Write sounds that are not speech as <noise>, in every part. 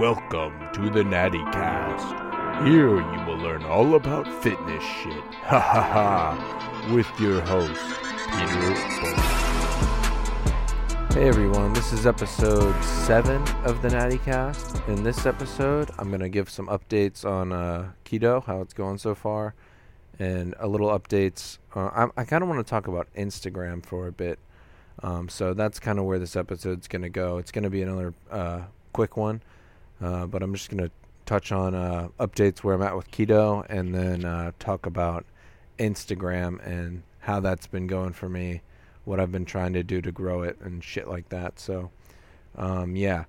Welcome to the Natty Cast. Here you will learn all about fitness shit. <laughs> Ha ha ha. With your host, Peter Hey everyone, this is episode 7 of the Natty Cast. In this episode, I'm going to give some updates on uh, keto, how it's going so far, and a little updates. Uh, I, I kind of want to talk about Instagram for a bit. Um, so that's kind of where this episode's going to go. It's going to be another uh, quick one, uh, but I'm just going to touch on uh, updates where I'm at with keto and then uh, talk about Instagram and how that's been going for me, what I've been trying to do to grow it and shit like that. So, um, yeah.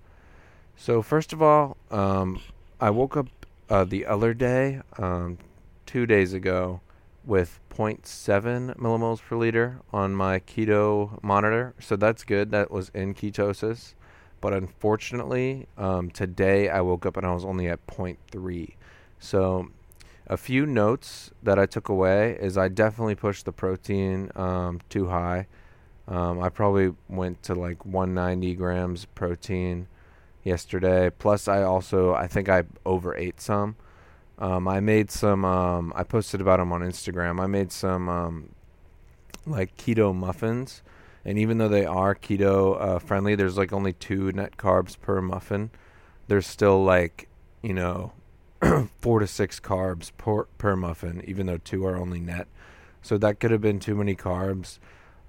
So, first of all, um, I woke up uh, the other day, um, two days ago, with 0.7 millimoles per liter on my keto monitor. So that's good. That was in ketosis. But unfortunately, um, today I woke up and I was only at 0.3. So a few notes that I took away is I definitely pushed the protein um, too high. Um, I probably went to like 190 grams protein yesterday. Plus, I also I think I overate some. Um, I made some. Um, I posted about them on Instagram. I made some um, like keto muffins, and even though they are keto uh, friendly, there's like only two net carbs per muffin. There's still like you know <clears throat> four to six carbs per per muffin, even though two are only net. So that could have been too many carbs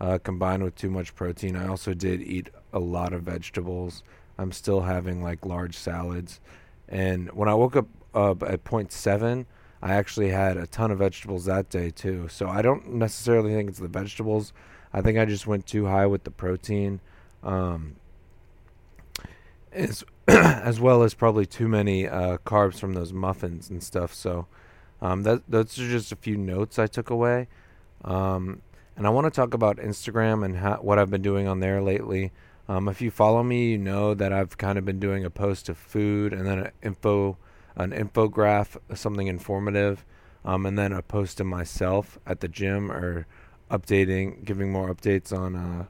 uh, combined with too much protein. I also did eat a lot of vegetables. I'm still having like large salads. And when I woke up uh, at 0.7, I actually had a ton of vegetables that day too. So I don't necessarily think it's the vegetables. I think I just went too high with the protein, um, as <clears throat> as well as probably too many uh, carbs from those muffins and stuff. So um, that those are just a few notes I took away. Um, and I want to talk about Instagram and what I've been doing on there lately. Um, if you follow me, you know that I've kind of been doing a post of food and then an info, an infograph, something informative, um, and then a post of myself at the gym or updating, giving more updates on, uh,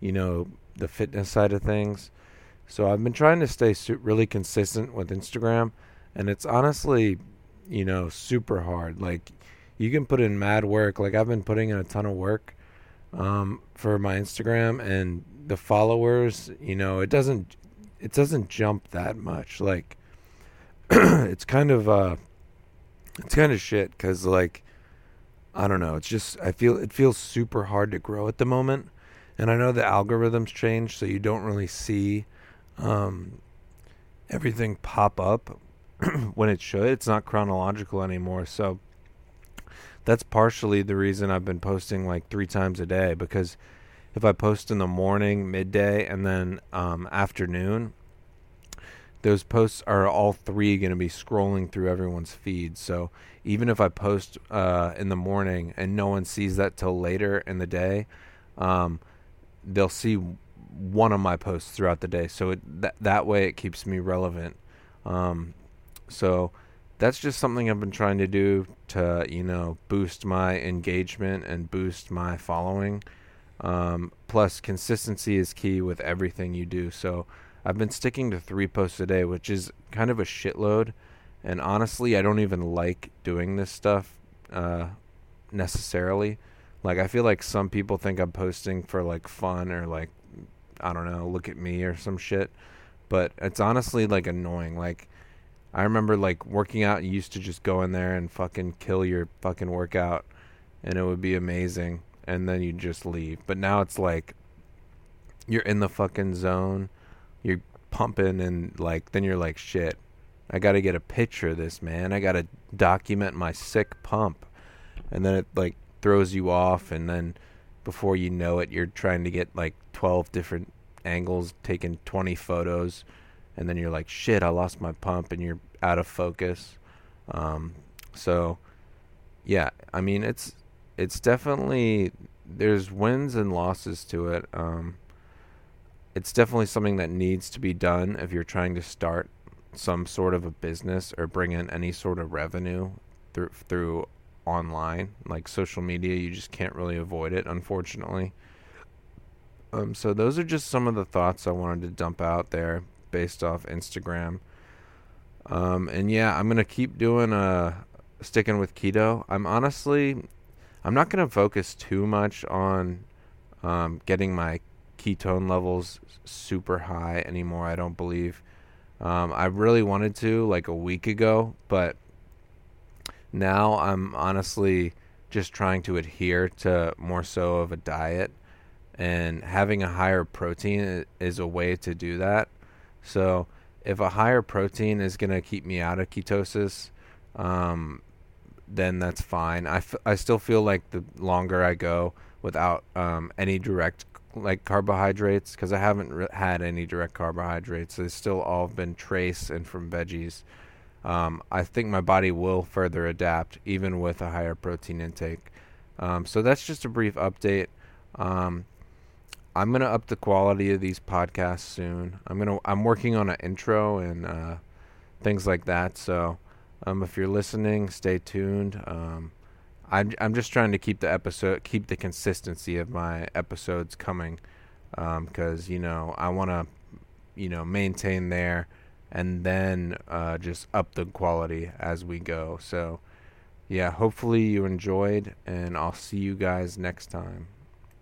you know, the fitness side of things. So I've been trying to stay su- really consistent with Instagram, and it's honestly, you know, super hard. Like, you can put in mad work. Like I've been putting in a ton of work um, for my Instagram, and the followers, you know, it doesn't it doesn't jump that much. Like <clears throat> it's kind of uh it's kind of shit cuz like I don't know, it's just I feel it feels super hard to grow at the moment. And I know the algorithms change so you don't really see um everything pop up <clears throat> when it should. It's not chronological anymore. So that's partially the reason I've been posting like 3 times a day because if I post in the morning, midday, and then um, afternoon, those posts are all three going to be scrolling through everyone's feed. So even if I post uh, in the morning and no one sees that till later in the day, um, they'll see one of my posts throughout the day. So it, th- that way it keeps me relevant. Um, so that's just something I've been trying to do to you know boost my engagement and boost my following. Um, plus, consistency is key with everything you do. So, I've been sticking to three posts a day, which is kind of a shitload. And honestly, I don't even like doing this stuff uh, necessarily. Like, I feel like some people think I'm posting for like fun or like, I don't know, look at me or some shit. But it's honestly like annoying. Like, I remember like working out, you used to just go in there and fucking kill your fucking workout, and it would be amazing and then you just leave. But now it's like you're in the fucking zone, you're pumping, and like then you're like, shit, I got to get a picture of this, man. I got to document my sick pump, and then it like throws you off, and then before you know it, you're trying to get like 12 different angles, taking 20 photos, and then you're like, shit, I lost my pump, and you're out of focus. Um, so, yeah, I mean, it's it's definitely there's wins and losses to it. Um, it's definitely something that needs to be done if you're trying to start some sort of a business or bring in any sort of revenue through through online, like social media. You just can't really avoid it, unfortunately. Um, so those are just some of the thoughts I wanted to dump out there based off Instagram. Um, and yeah, I'm gonna keep doing uh sticking with keto. I'm honestly, I'm not gonna focus too much on um, getting my ketone levels super high anymore. I don't believe. Um, I really wanted to like a week ago, but now I'm honestly just trying to adhere to more so of a diet, and having a higher protein is a way to do that. So if a higher protein is going to keep me out of ketosis, um, then that's fine. I, f- I still feel like the longer I go without um, any direct like carbohydrates, because I haven't re- had any direct carbohydrates, it's still all been trace and from veggies. Um, I think my body will further adapt even with a higher protein intake. Um, so that's just a brief update. Um, I'm gonna up the quality of these podcasts soon. I'm gonna I'm working on an intro and uh, things like that. So um, if you're listening, stay tuned. I'm I'm just trying to keep the episode keep the consistency of my episodes coming because um, you know I want to you know maintain there and then uh, just up the quality as we go. So yeah, hopefully you enjoyed, and I'll see you guys next time.